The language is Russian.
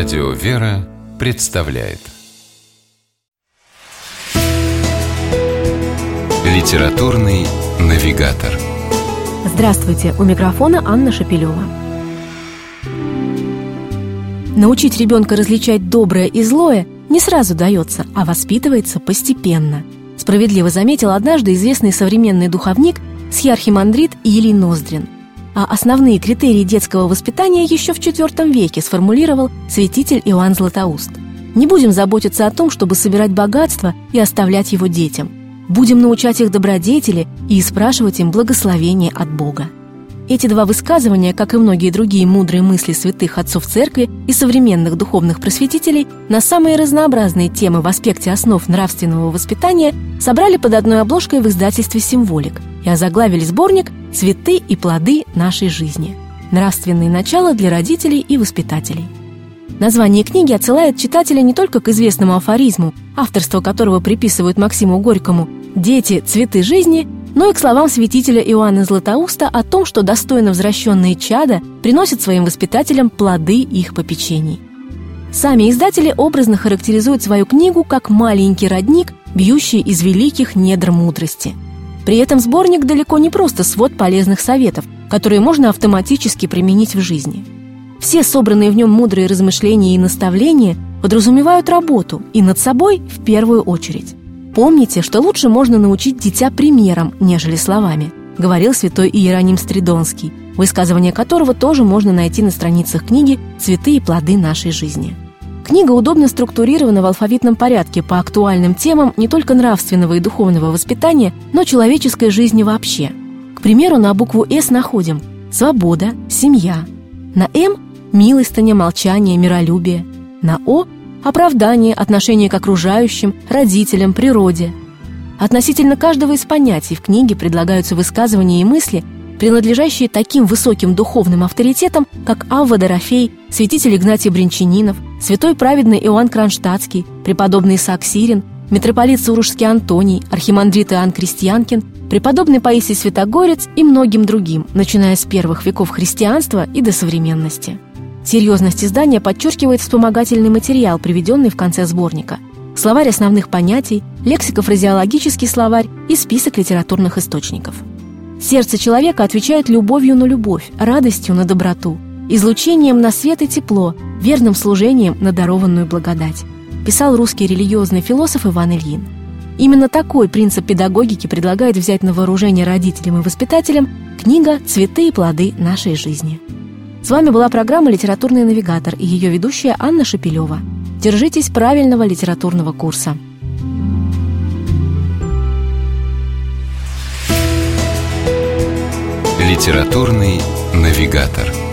Радио «Вера» представляет Литературный навигатор Здравствуйте! У микрофона Анна Шапилева. Научить ребенка различать доброе и злое не сразу дается, а воспитывается постепенно. Справедливо заметил однажды известный современный духовник Схиархимандрит Илий Ноздрин – основные критерии детского воспитания еще в IV веке сформулировал святитель Иоанн Златоуст. Не будем заботиться о том, чтобы собирать богатство и оставлять его детям. Будем научать их добродетели и спрашивать им благословение от Бога. Эти два высказывания, как и многие другие мудрые мысли святых отцов церкви и современных духовных просветителей, на самые разнообразные темы в аспекте основ нравственного воспитания собрали под одной обложкой в издательстве «Символик» и озаглавили сборник «Цветы и плоды нашей жизни. Нравственные начала для родителей и воспитателей». Название книги отсылает читателя не только к известному афоризму, авторство которого приписывают Максиму Горькому «Дети – цветы жизни», но и к словам святителя Иоанна Златоуста о том, что достойно возвращенные чада приносят своим воспитателям плоды их попечений. Сами издатели образно характеризуют свою книгу как маленький родник, бьющий из великих недр мудрости – при этом сборник далеко не просто свод полезных советов, которые можно автоматически применить в жизни. Все собранные в нем мудрые размышления и наставления подразумевают работу и над собой в первую очередь. Помните, что лучше можно научить дитя примером, нежели словами, говорил святой Иероним Стридонский, высказывание которого тоже можно найти на страницах книги «Цветы и плоды нашей жизни». Книга удобно структурирована в алфавитном порядке по актуальным темам не только нравственного и духовного воспитания, но человеческой жизни вообще. К примеру, на букву «С» находим «свобода», «семья», на «М» – милостыня, молчание, миролюбие, на «О» – оправдание, отношение к окружающим, родителям, природе. Относительно каждого из понятий в книге предлагаются высказывания и мысли, принадлежащие таким высоким духовным авторитетам, как Авва Дорофей, святитель Игнатий Бринчанинов, святой праведный Иоанн Кронштадтский, преподобный Исаак Сирин, митрополит Суружский Антоний, архимандрит Иоанн Крестьянкин, преподобный Паисий Святогорец и многим другим, начиная с первых веков христианства и до современности. Серьезность издания подчеркивает вспомогательный материал, приведенный в конце сборника. Словарь основных понятий, лексико-фразеологический словарь и список литературных источников – Сердце человека отвечает любовью на любовь, радостью на доброту, излучением на свет и тепло, верным служением на дарованную благодать, писал русский религиозный философ Иван Ильин. Именно такой принцип педагогики предлагает взять на вооружение родителям и воспитателям книга «Цветы и плоды нашей жизни». С вами была программа «Литературный навигатор» и ее ведущая Анна Шапилева. Держитесь правильного литературного курса. Литературный навигатор.